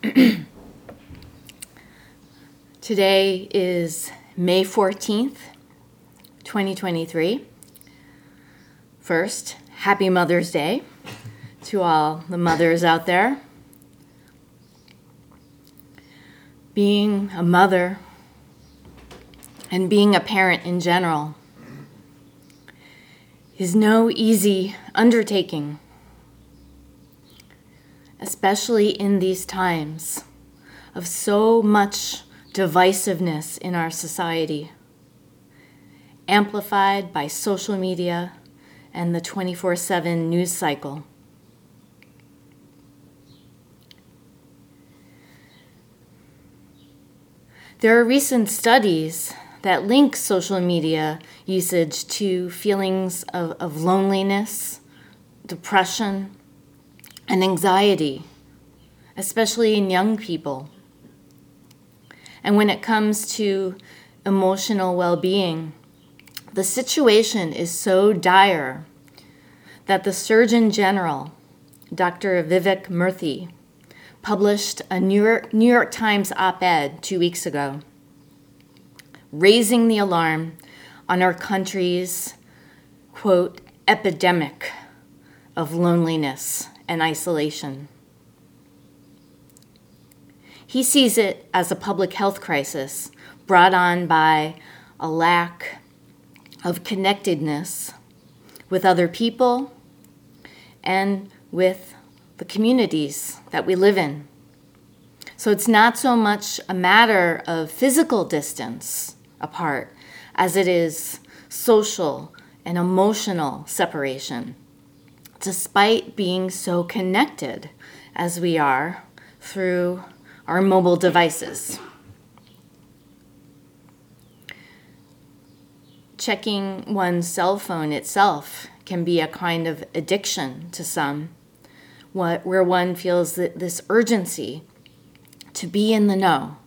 Today is May 14th, 2023. First, happy Mother's Day to all the mothers out there. Being a mother and being a parent in general is no easy undertaking, especially in these times of so much divisiveness in our society, amplified by social media and the 24 7 news cycle. There are recent studies that link social media usage to feelings of, of loneliness, depression, and anxiety, especially in young people. And when it comes to emotional well being, the situation is so dire that the Surgeon General, Dr. Vivek Murthy, published a New York, New York Times op ed two weeks ago, raising the alarm on our country's, quote, epidemic of loneliness and isolation. He sees it as a public health crisis brought on by a lack of connectedness with other people and with the communities that we live in. So it's not so much a matter of physical distance apart as it is social and emotional separation, despite being so connected as we are through our mobile devices. Checking one's cell phone itself can be a kind of addiction to some, where one feels that this urgency to be in the know,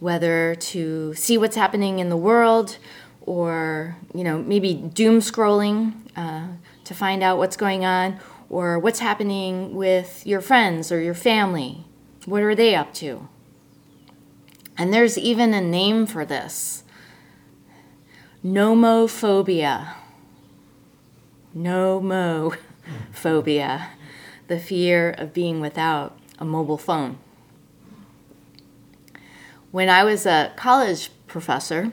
whether to see what's happening in the world or you know maybe doom scrolling uh, to find out what's going on or what's happening with your friends or your family what are they up to? And there's even a name for this nomophobia. Nomophobia, the fear of being without a mobile phone. When I was a college professor,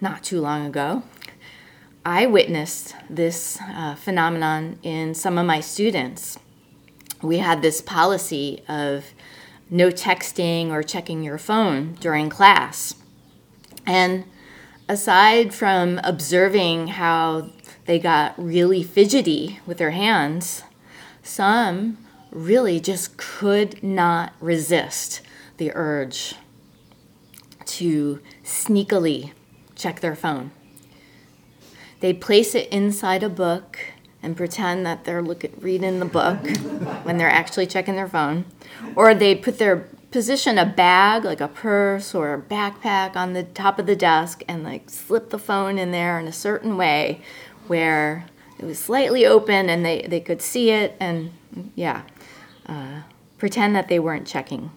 not too long ago, I witnessed this uh, phenomenon in some of my students we had this policy of no texting or checking your phone during class. And aside from observing how they got really fidgety with their hands, some really just could not resist the urge to sneakily check their phone. They'd place it inside a book and pretend that they're looking reading the book when they're actually checking their phone. Or they put their position a bag like a purse or a backpack on the top of the desk and like slip the phone in there in a certain way where it was slightly open and they, they could see it and yeah uh, pretend that they weren't checking.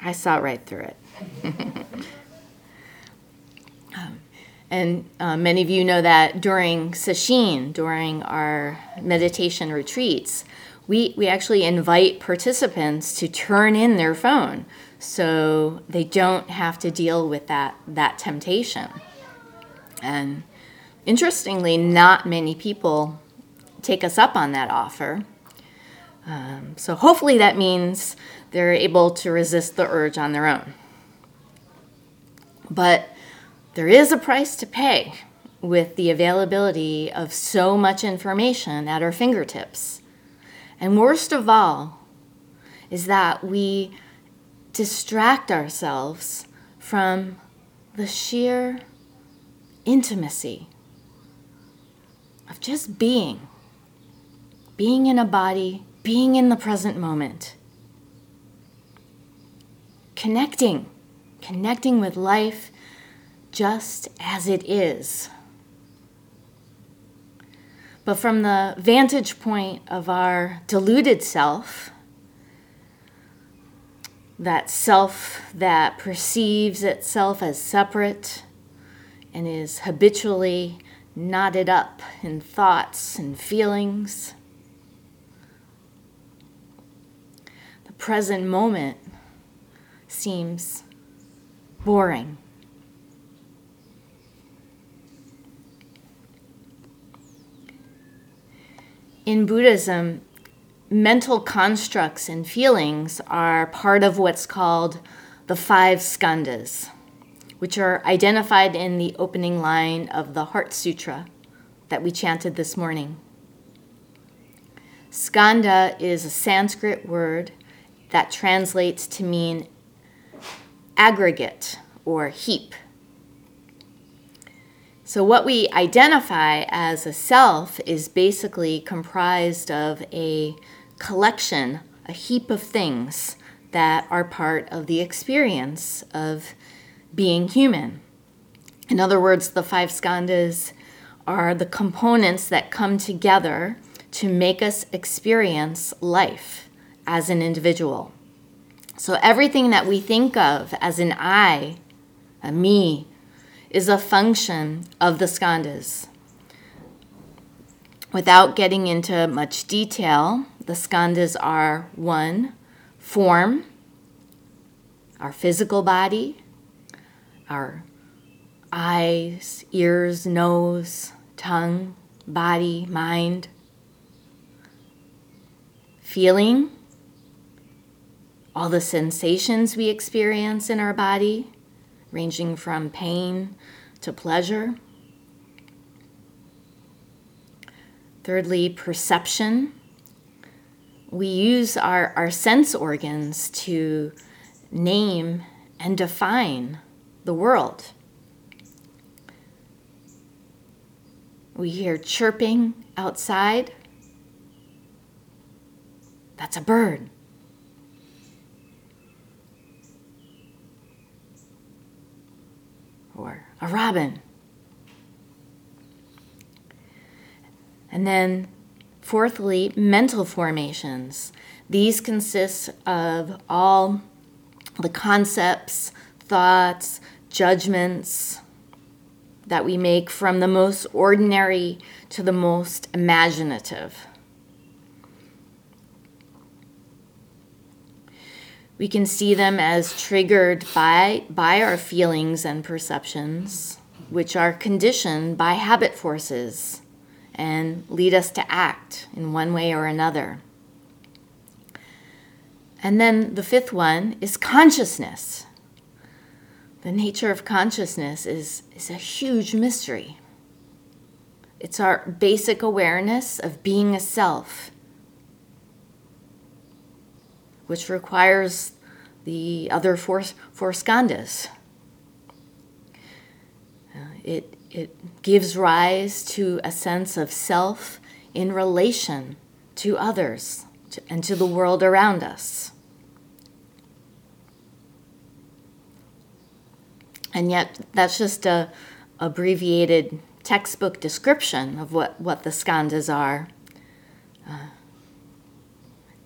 I saw right through it and uh, many of you know that during sesshin, during our meditation retreats, we, we actually invite participants to turn in their phone so they don't have to deal with that, that temptation. And interestingly, not many people take us up on that offer. Um, so hopefully that means they're able to resist the urge on their own. But there is a price to pay with the availability of so much information at our fingertips. And worst of all is that we distract ourselves from the sheer intimacy of just being, being in a body, being in the present moment, connecting, connecting with life just as it is. But from the vantage point of our deluded self, that self that perceives itself as separate and is habitually knotted up in thoughts and feelings. The present moment seems boring. In Buddhism, mental constructs and feelings are part of what's called the five skandhas, which are identified in the opening line of the Heart Sutra that we chanted this morning. Skandha is a Sanskrit word that translates to mean aggregate or heap. So, what we identify as a self is basically comprised of a collection, a heap of things that are part of the experience of being human. In other words, the five skandhas are the components that come together to make us experience life as an individual. So everything that we think of as an I, a me, is a function of the skandhas. Without getting into much detail, the skandhas are one, form, our physical body, our eyes, ears, nose, tongue, body, mind, feeling, all the sensations we experience in our body, ranging from pain to pleasure. Thirdly, perception we use our, our sense organs to name and define the world. We hear chirping outside. That's a bird. Or a robin. And then Fourthly, mental formations. These consist of all the concepts, thoughts, judgments that we make from the most ordinary to the most imaginative. We can see them as triggered by, by our feelings and perceptions, which are conditioned by habit forces and lead us to act in one way or another. And then the fifth one is consciousness. The nature of consciousness is, is a huge mystery. It's our basic awareness of being a self, which requires the other four, four skandhas. Uh, it, it gives rise to a sense of self in relation to others and to the world around us. And yet, that's just a abbreviated textbook description of what, what the skandhas are, uh,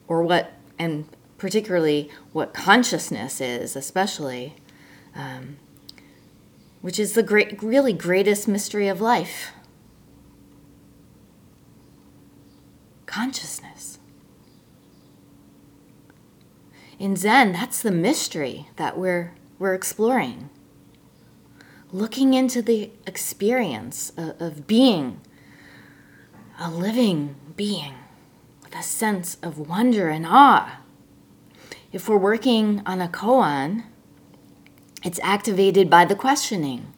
or what, and particularly what consciousness is, especially. Um, which is the great, really greatest mystery of life consciousness. In Zen, that's the mystery that we're, we're exploring. Looking into the experience of, of being a living being with a sense of wonder and awe. If we're working on a koan, it's activated by the questioning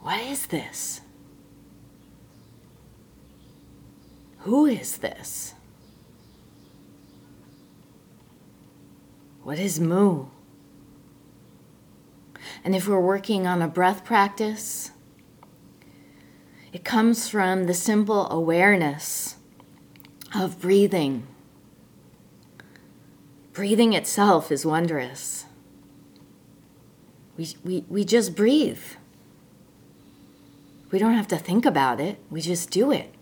What is this? Who is this? What is mu? And if we're working on a breath practice, it comes from the simple awareness of breathing. Breathing itself is wondrous. We, we, we just breathe. We don't have to think about it, we just do it.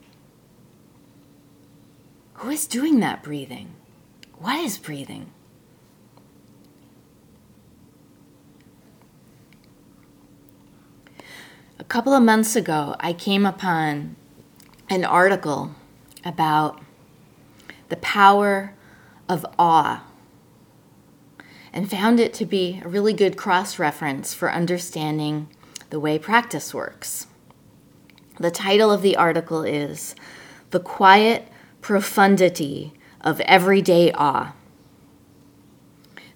Who is doing that breathing? What is breathing? A couple of months ago, I came upon an article about the power of awe and found it to be a really good cross reference for understanding the way practice works. The title of the article is The Quiet Profundity of Everyday Awe.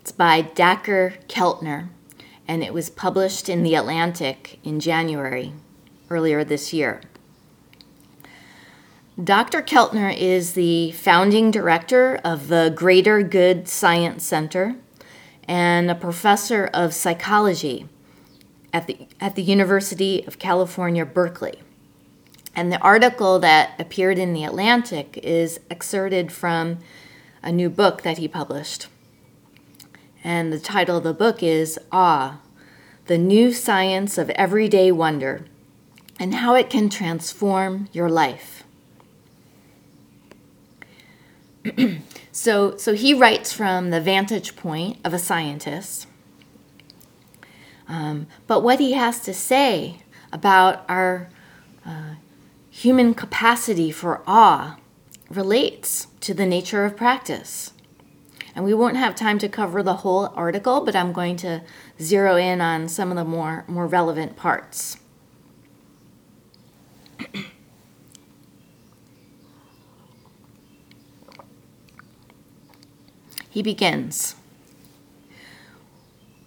It's by Dacher Keltner, and it was published in The Atlantic in January, earlier this year. Dr. Keltner is the founding director of the Greater Good Science Center and a professor of psychology at the, at the University of California, Berkeley. And the article that appeared in The Atlantic is excerpted from a new book that he published. And the title of the book is Awe The New Science of Everyday Wonder and How It Can Transform Your Life. so, so he writes from the vantage point of a scientist. Um, but what he has to say about our uh, human capacity for awe relates to the nature of practice. And we won't have time to cover the whole article, but I'm going to zero in on some of the more, more relevant parts. he begins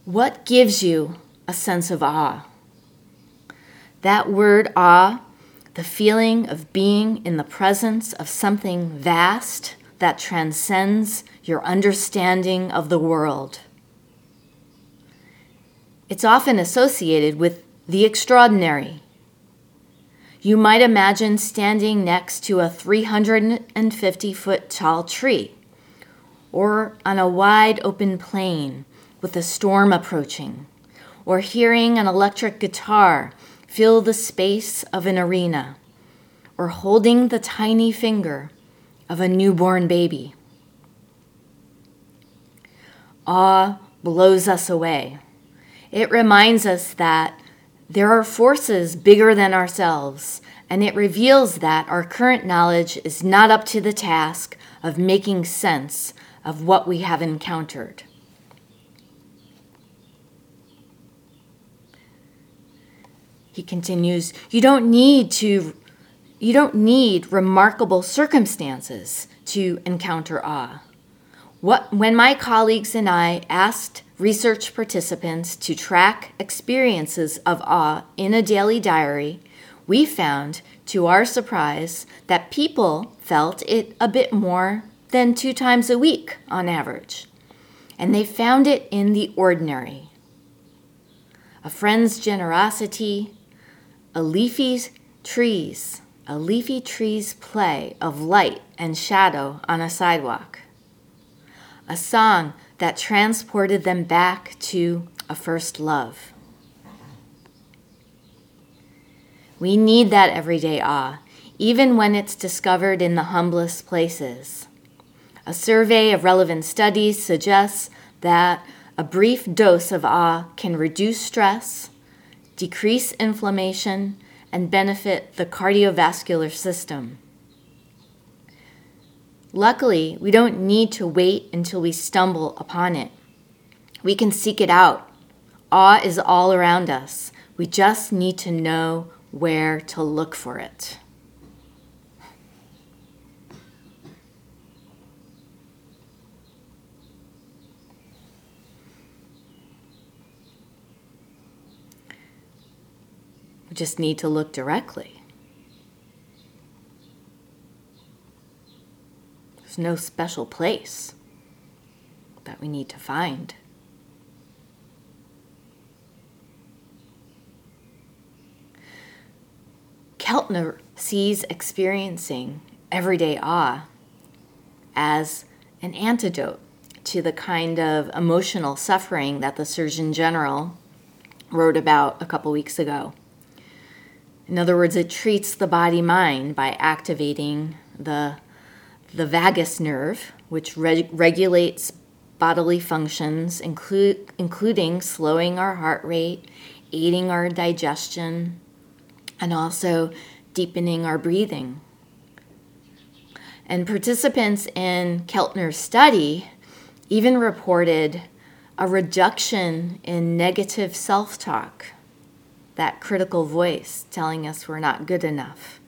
What gives you a sense of awe? That word awe, the feeling of being in the presence of something vast that transcends your understanding of the world. It's often associated with the extraordinary. You might imagine standing next to a 350 foot tall tree or on a wide open plain with a storm approaching, or hearing an electric guitar fill the space of an arena, or holding the tiny finger of a newborn baby. Awe blows us away. It reminds us that there are forces bigger than ourselves, and it reveals that our current knowledge is not up to the task of making sense of what we have encountered. He continues, you don't need to you don't need remarkable circumstances to encounter awe. What, when my colleagues and I asked research participants to track experiences of awe in a daily diary, we found, to our surprise, that people felt it a bit more than two times a week on average. And they found it in the ordinary a friend's generosity, a leafy trees, a leafy tree's play of light and shadow on a sidewalk, a song that transported them back to a first love. We need that everyday awe, ah, even when it's discovered in the humblest places. A survey of relevant studies suggests that a brief dose of awe can reduce stress, decrease inflammation, and benefit the cardiovascular system. Luckily, we don't need to wait until we stumble upon it. We can seek it out. Awe is all around us. We just need to know where to look for it. Just need to look directly. There's no special place that we need to find. Keltner sees experiencing everyday awe as an antidote to the kind of emotional suffering that the Surgeon General wrote about a couple weeks ago. In other words, it treats the body mind by activating the, the vagus nerve, which reg- regulates bodily functions, including slowing our heart rate, aiding our digestion, and also deepening our breathing. And participants in Keltner's study even reported a reduction in negative self talk, that critical voice telling us we're not good enough.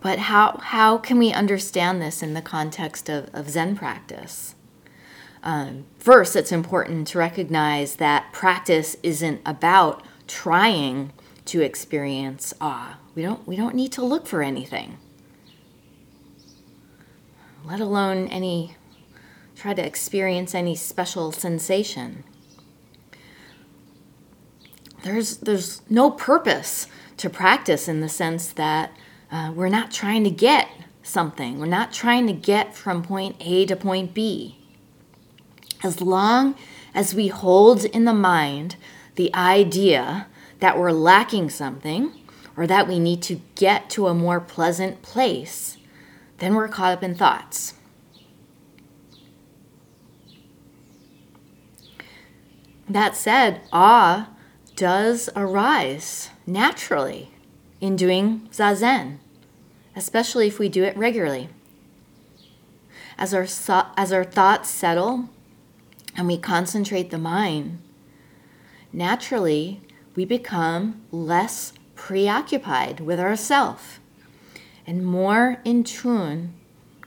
But how, how can we understand this in the context of, of Zen practice? Um, first, it's important to recognize that practice isn't about trying to experience awe. We don't, we don't need to look for anything, let alone any, try to experience any special sensation. There's, there's no purpose to practice in the sense that uh, we're not trying to get something. We're not trying to get from point A to point B. As long as we hold in the mind the idea that we're lacking something or that we need to get to a more pleasant place, then we're caught up in thoughts. That said, awe does arise naturally in doing zazen, especially if we do it regularly. As our, as our thoughts settle and we concentrate the mind, naturally we become less preoccupied with ourself and more in tune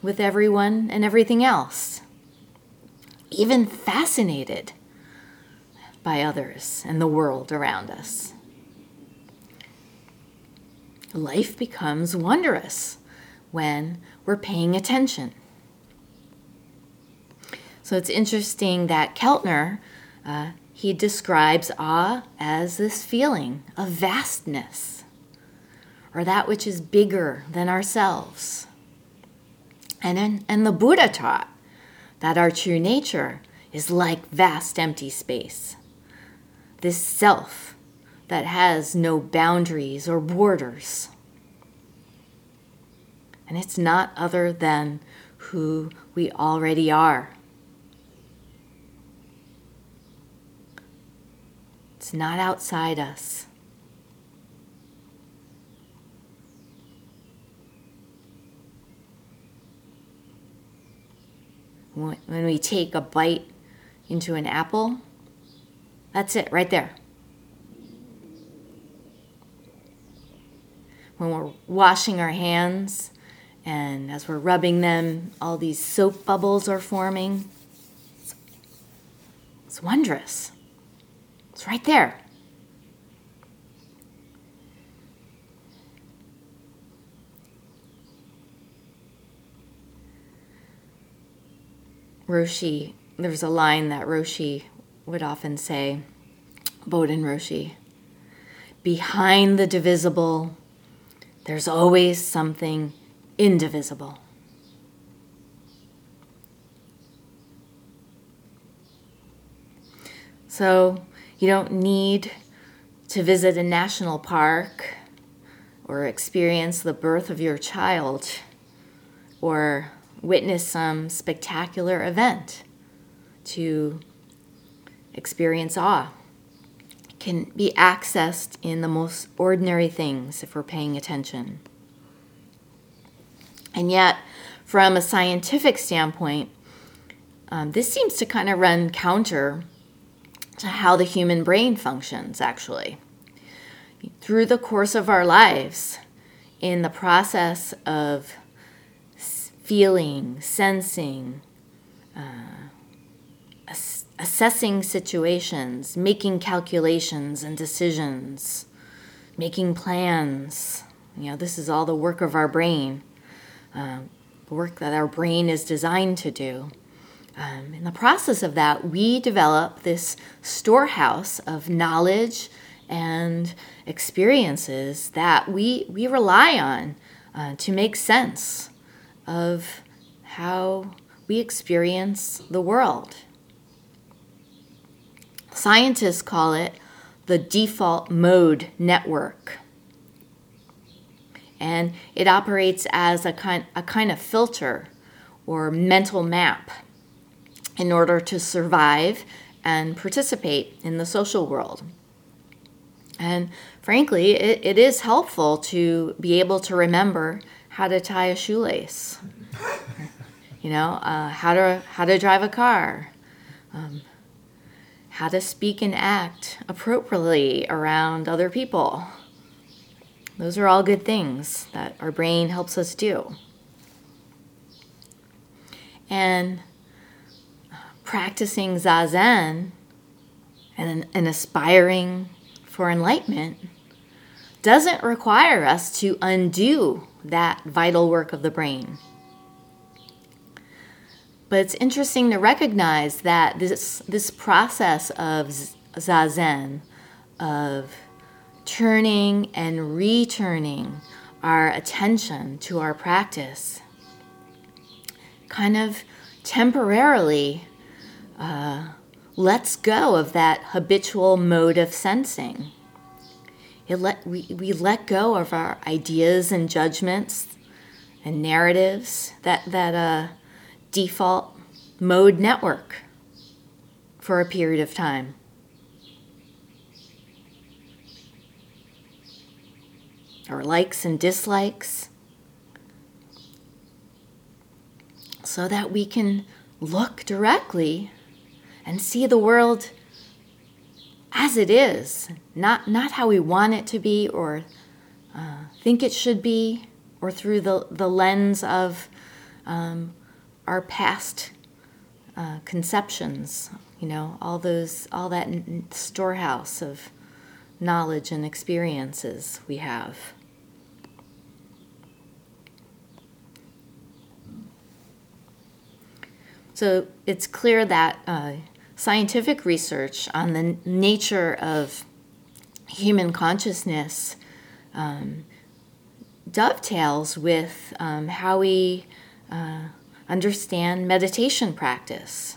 with everyone and everything else, even fascinated by others and the world around us life becomes wondrous when we're paying attention. So it's interesting that Keltner, uh, he describes awe as this feeling of vastness, or that which is bigger than ourselves. And, in, and the Buddha taught that our true nature is like vast empty space. This self that has no boundaries or borders. And it's not other than who we already are. It's not outside us. When we take a bite into an apple, that's it right there. when we're washing our hands and as we're rubbing them, all these soap bubbles are forming. It's, it's wondrous. It's right there. Roshi, there's a line that Roshi would often say, Bodhin Roshi, behind the divisible there's always something indivisible. So you don't need to visit a national park or experience the birth of your child or witness some spectacular event to experience awe can be accessed in the most ordinary things if we're paying attention. And yet, from a scientific standpoint, um, this seems to kind of run counter to how the human brain functions, actually. Through the course of our lives, in the process of feeling, sensing, uh, assessing situations, making calculations and decisions, making plans. You know, this is all the work of our brain, the work that our brain is designed to do. Um, in the process of that, we develop this storehouse of knowledge and experiences that we, we rely on uh, to make sense of how we experience the world. Scientists call it the default mode network. And it operates as a kind, a kind of filter or mental map in order to survive and participate in the social world. And frankly, it, it is helpful to be able to remember how to tie a shoelace, you know, uh, how to how to drive a car, um, how to speak and act appropriately around other people. Those are all good things that our brain helps us do. And practicing zazen and, and aspiring for enlightenment doesn't require us to undo that vital work of the brain. But it's interesting to recognize that this, this process of zazen, of turning and returning our attention to our practice, kind of temporarily uh, lets go of that habitual mode of sensing. It let, we, we let go of our ideas and judgments and narratives, that, that uh, default mode network for a period of time. Our likes and dislikes, so that we can look directly and see the world as it is, not, not how we want it to be or uh, think it should be, or through the, the lens of um, our past uh, conceptions, you know, all those, all that storehouse of knowledge and experiences we have. So it's clear that uh, scientific research on the nature of human consciousness um, dovetails with um, how we uh, understand meditation practice.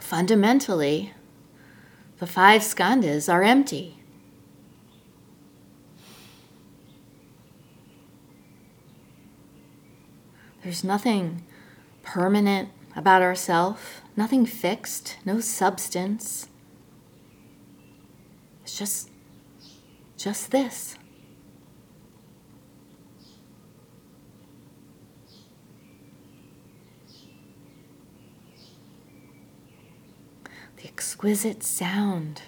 Fundamentally, the five skandhas are empty. There's nothing permanent about ourself, nothing fixed, no substance. It's just just this. The exquisite sound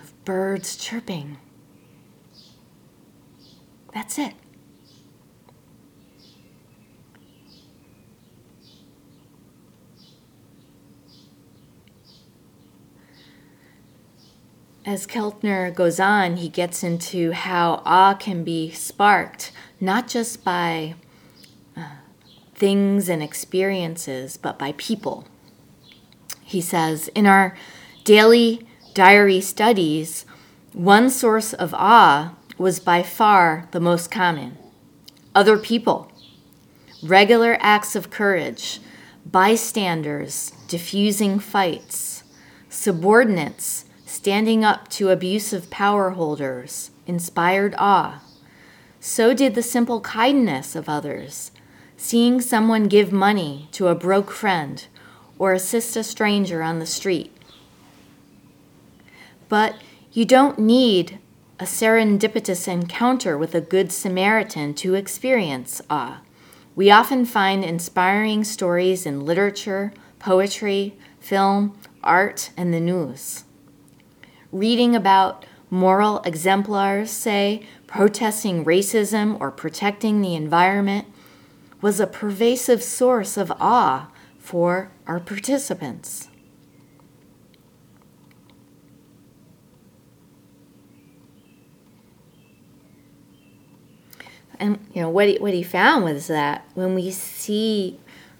of birds chirping. That's it. as Keltner goes on, he gets into how awe can be sparked not just by uh, things and experiences, but by people. He says, in our daily diary studies, one source of awe was by far the most common other people, regular acts of courage, bystanders diffusing fights, subordinates standing up to abusive power holders, inspired awe. So did the simple kindness of others, seeing someone give money to a broke friend or assist a stranger on the street. But you don't need a serendipitous encounter with a good Samaritan to experience awe. We often find inspiring stories in literature, poetry, film, art, and the news reading about moral exemplars, say, protesting racism or protecting the environment, was a pervasive source of awe for our participants. And you know what he, what he found was that when we see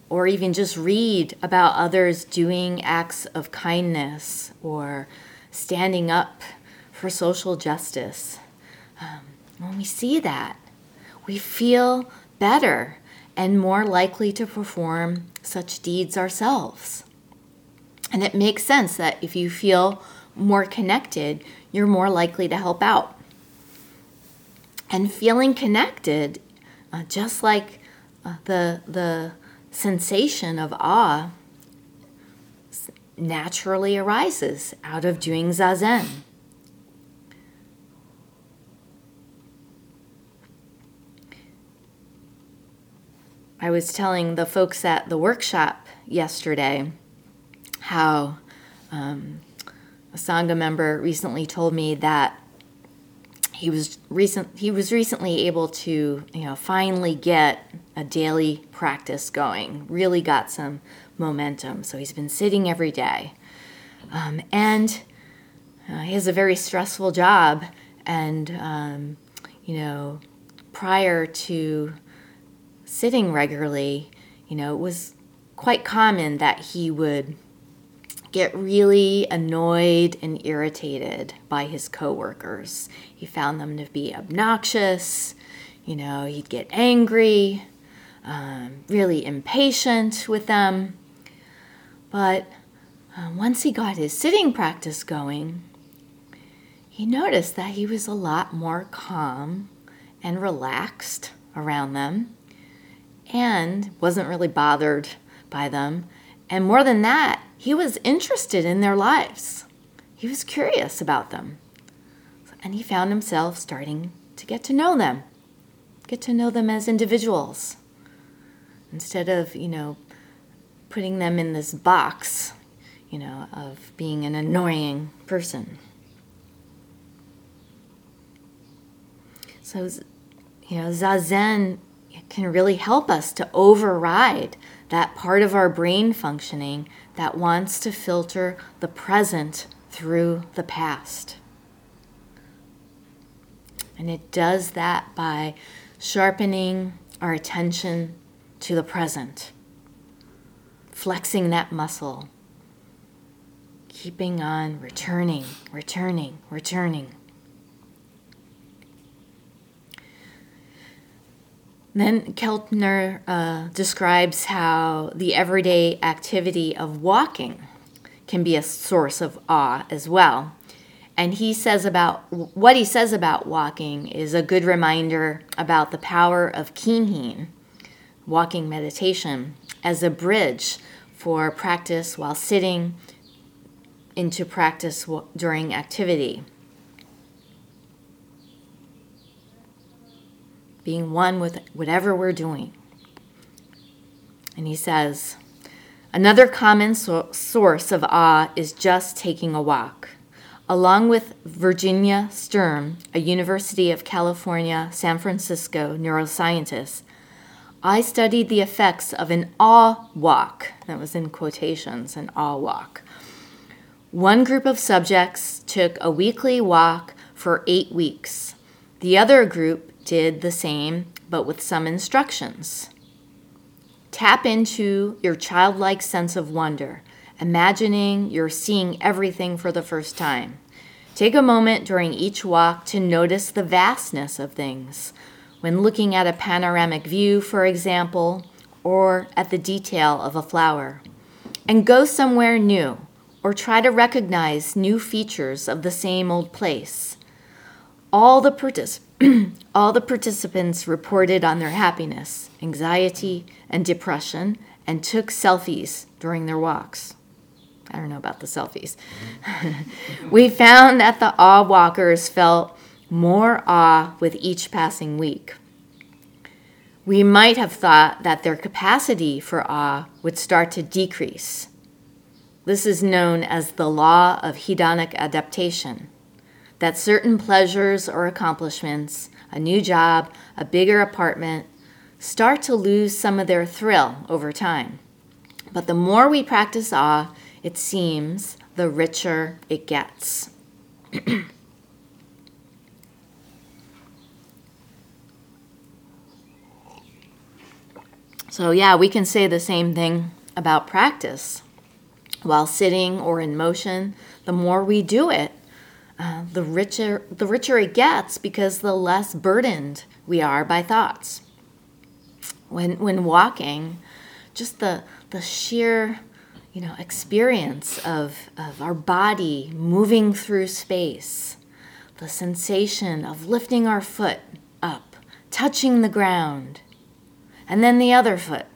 or even just read about others doing acts of kindness or standing up for social justice. Um, when we see that, we feel better and more likely to perform such deeds ourselves. And it makes sense that if you feel more connected, you're more likely to help out. And feeling connected uh, just like uh, the, the sensation of awe naturally arises out of doing zazen. I was telling the folks at the workshop yesterday how um, a Sangha member recently told me that he was recent he was recently able to you know finally get a daily practice going really got some momentum. So he's been sitting every day. Um, and uh, he has a very stressful job. And um, you know prior to sitting regularly, you know, it was quite common that he would get really annoyed and irritated by his coworkers. He found them to be obnoxious, you know, he'd get angry, um, really impatient with them. But uh, once he got his sitting practice going, he noticed that he was a lot more calm and relaxed around them and wasn't really bothered by them. And more than that, he was interested in their lives. He was curious about them. And he found himself starting to get to know them, get to know them as individuals. Instead of, you know, putting them in this box, you know, of being an annoying person. So, you know, Zazen can really help us to override that part of our brain functioning that wants to filter the present through the past. And it does that by sharpening our attention to the present, flexing that muscle, keeping on returning, returning, returning. Then Keltner uh, describes how the everyday activity of walking can be a source of awe as well. And he says about what he says about walking is a good reminder about the power of kinhin, walking meditation, as a bridge for practice while sitting into practice during activity. Being one with whatever we're doing. And he says, Another common so- source of awe is just taking a walk. Along with Virginia Sturm, a University of California, San Francisco neuroscientist, I studied the effects of an awe walk. That was in quotations, an awe walk. One group of subjects took a weekly walk for eight weeks. The other group did the same, but with some instructions. Tap into your childlike sense of wonder, imagining you're seeing everything for the first time. Take a moment during each walk to notice the vastness of things. When looking at a panoramic view, for example, or at the detail of a flower. And go somewhere new, or try to recognize new features of the same old place. All the participants All the participants reported on their happiness, anxiety, and depression and took selfies during their walks. I don't know about the selfies. we found that the awe walkers felt more awe with each passing week. We might have thought that their capacity for awe would start to decrease. This is known as the law of hedonic adaptation that certain pleasures or accomplishments, a new job, a bigger apartment, start to lose some of their thrill over time. But the more we practice awe, it seems, the richer it gets. so, yeah, we can say the same thing about practice. While sitting or in motion, the more we do it, uh, the richer the richer it gets because the less burdened we are by thoughts. When when walking, just the the sheer you know experience of, of our body moving through space, the sensation of lifting our foot up touching the ground, and then the other foot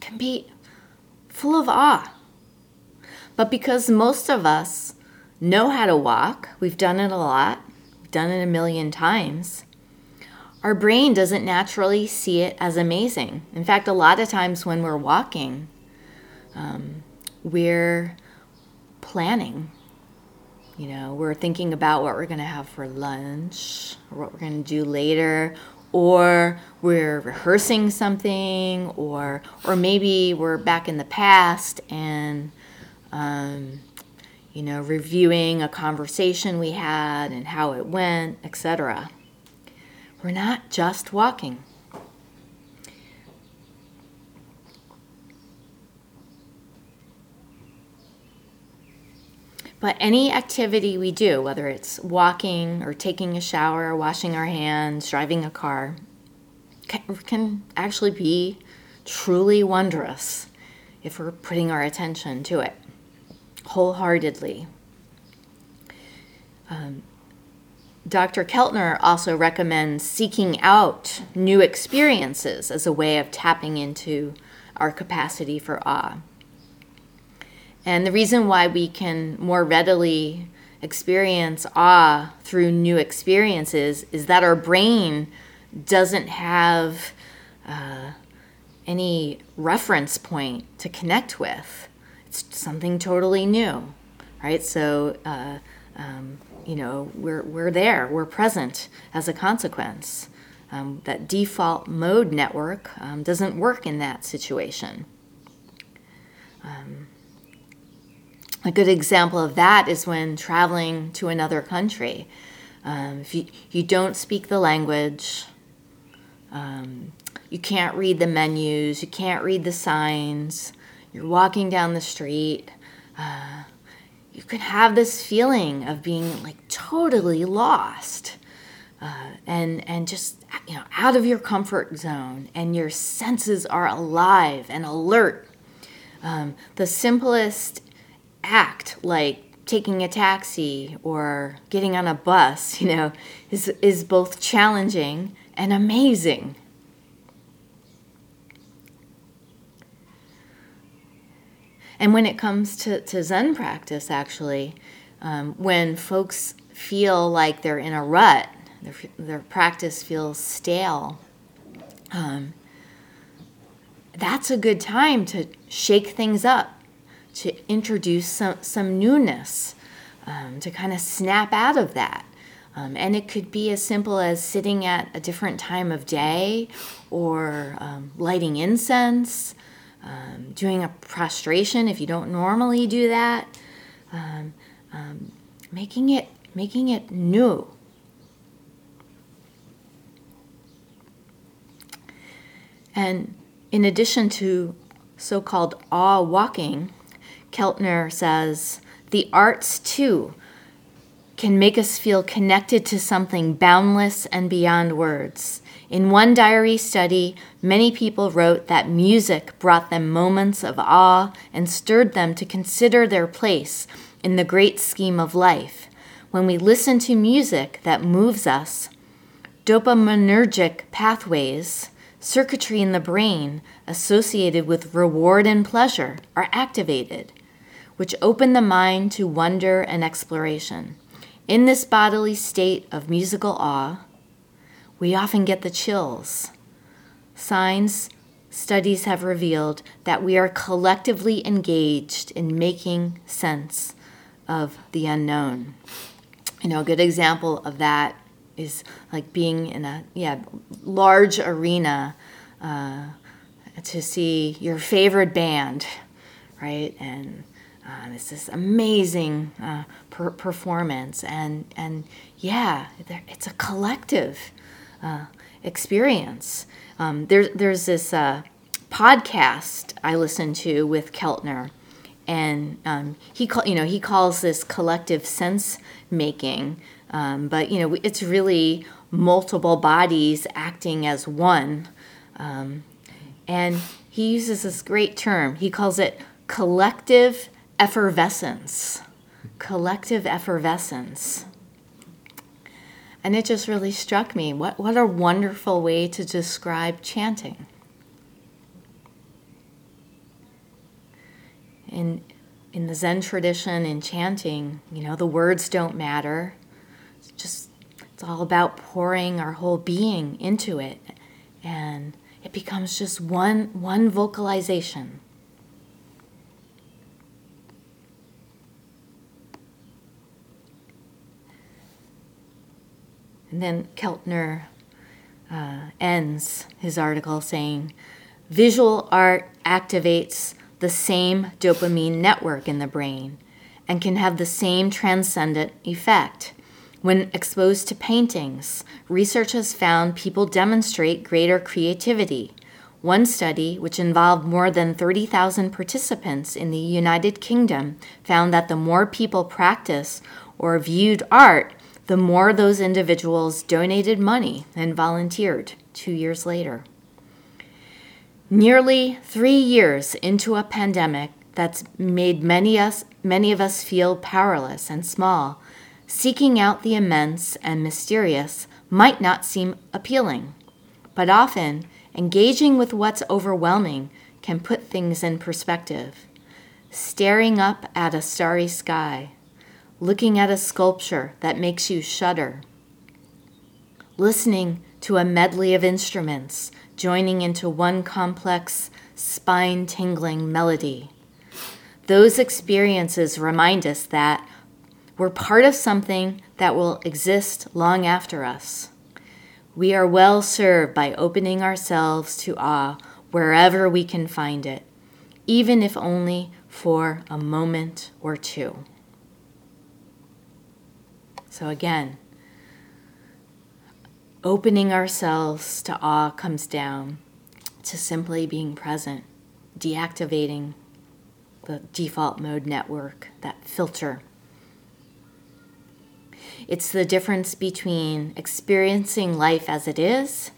can be full of awe. But because most of us know how to walk, we've done it a lot, we've done it a million times, our brain doesn't naturally see it as amazing. In fact, a lot of times when we're walking, um, we're planning. You know, we're thinking about what we're going to have for lunch, or what we're going to do later, or we're rehearsing something, or or maybe we're back in the past and um, you know reviewing a conversation we had and how it went, etc. We're not just walking. But any activity we do, whether it's walking or taking a shower, washing our hands, driving a car, can, actually be truly wondrous if we're putting our attention to it wholeheartedly. Um, Dr. Keltner also recommends seeking out new experiences as a way of tapping into our capacity for awe. And the reason why we can more readily experience awe through new experiences is that our brain doesn't have uh, any reference point to connect with. Something totally new, right? So, uh, um, you know, we're, we're there, we're present as a consequence. Um, that default mode network um, doesn't work in that situation. Um, a good example of that is when traveling to another country. Um, if you, you don't speak the language, um, you can't read the menus, you can't read the signs, you're walking down the street, uh, you can have this feeling of being like totally lost. Uh, and and just you know out of your comfort zone and your senses are alive and alert um, the simplest act like taking a taxi or getting on a bus, you know, is, is both challenging and amazing. And when it comes to, to Zen practice, actually, um, when folks feel like they're in a rut, their, their practice feels stale, um, that's a good time to shake things up to introduce some, some newness, um, to kind of snap out of that. Um, and it could be as simple as sitting at a different time of day or um, lighting incense, um, doing a prostration if you don't normally do that, um, um, making, it, making it new. And in addition to so called awe walking, Keltner says, the arts too can make us feel connected to something boundless and beyond words. In one diary study, many people wrote that music brought them moments of awe and stirred them to consider their place in the great scheme of life. When we listen to music that moves us, dopaminergic pathways, circuitry in the brain associated with reward and pleasure, are activated which open the mind to wonder and exploration. In this bodily state of musical awe, we often get the chills. Signs studies have revealed that we are collectively engaged in making sense of the unknown. You know, a good example of that is like being in a yeah large arena uh, to see your favorite band, right? And um, it's this amazing uh, per- performance, and and yeah, it's a collective uh, experience. Um, there's there's this uh, podcast I listen to with Keltner, and um, he call, you know he calls this collective sense making, um, but you know it's really multiple bodies acting as one, um, and he uses this great term. He calls it collective effervescence, collective effervescence. And it just really struck me. What, what a wonderful way to describe chanting. In, in the Zen tradition, in chanting, you know, the words don't matter. It's just, it's all about pouring our whole being into it. And it becomes just one, one vocalization. And then Keltner uh, ends his article saying, Visual art activates the same dopamine network in the brain and can have the same transcendent effect. When exposed to paintings, research has found people demonstrate greater creativity. One study, which involved more than 30,000 participants in the United Kingdom, found that the more people practice or viewed art, the more those individuals donated money and volunteered two years later. Nearly three years into a pandemic that's made many, us, many of us feel powerless and small, seeking out the immense and mysterious might not seem appealing. But often, engaging with what's overwhelming can put things in perspective. Staring up at a starry sky, looking at a sculpture that makes you shudder, listening to a medley of instruments joining into one complex, spine tingling melody. Those experiences remind us that we're part of something that will exist long after us. We are well served by opening ourselves to awe wherever we can find it, even if only for a moment or two. So, again, opening ourselves to awe comes down to simply being present, deactivating the default mode network, that filter. It's the difference between experiencing life as it is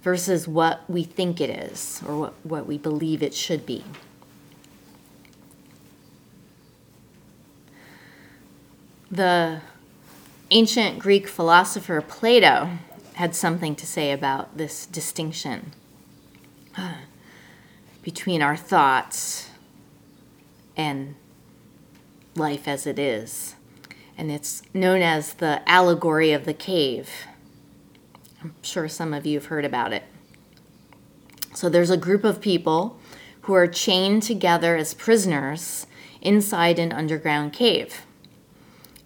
versus what we think it is or what, what we believe it should be. The ancient Greek philosopher Plato had something to say about this distinction uh, between our thoughts and life as it is. And it's known as the allegory of the cave. I'm sure some of you have heard about it. So there's a group of people who are chained together as prisoners inside an underground cave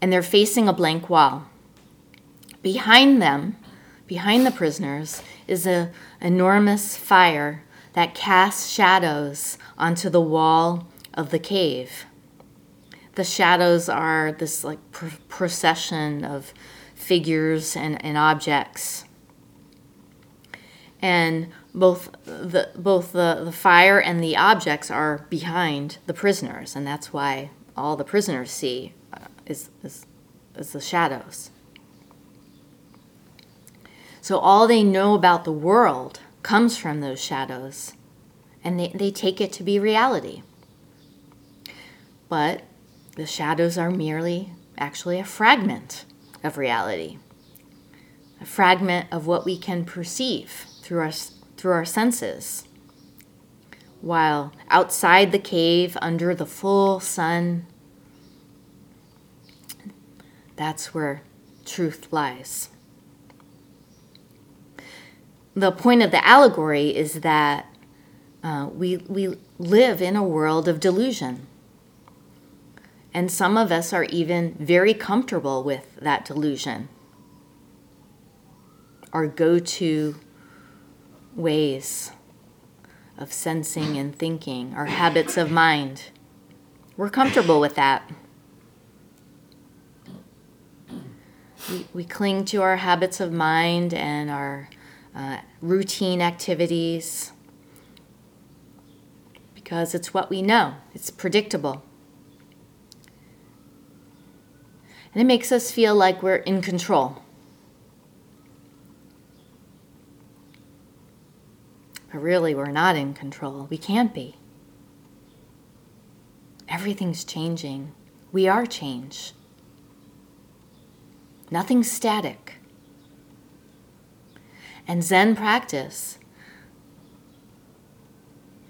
and they're facing a blank wall. Behind them, behind the prisoners, is an enormous fire that casts shadows onto the wall of the cave. The shadows are this like pr- procession of figures and, and objects. And both the both the, the fire and the objects are behind the prisoners, and that's why all the prisoners see is, is, is the shadows. So all they know about the world comes from those shadows, and they, they take it to be reality. But the shadows are merely actually a fragment of reality, a fragment of what we can perceive through our, through our senses. While outside the cave, under the full sun, that's where truth lies. The point of the allegory is that uh, we, we live in a world of delusion. And some of us are even very comfortable with that delusion. Our go to ways of sensing and thinking, our habits of mind. We're comfortable with that. We, we cling to our habits of mind and our uh, routine activities because it's what we know, it's predictable. And it makes us feel like we're in control. But really, we're not in control. We can't be. Everything's changing. We are change. Nothing static. And Zen practice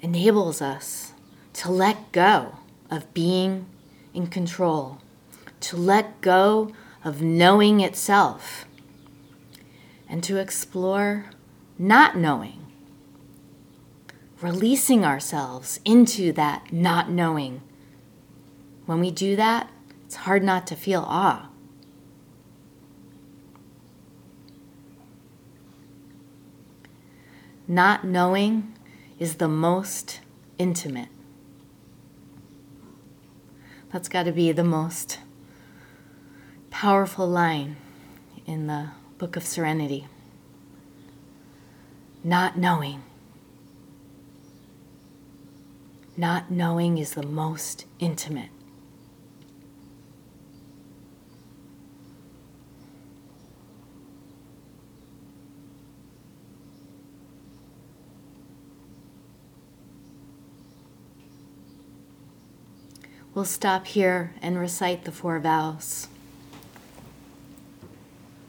enables us to let go of being in control, to let go of knowing itself, and to explore not knowing, releasing ourselves into that not knowing. When we do that, it's hard not to feel awe. Not knowing is the most intimate. That's got to be the most powerful line in the Book of Serenity. Not knowing. Not knowing is the most intimate. We'll stop here and recite the four vows.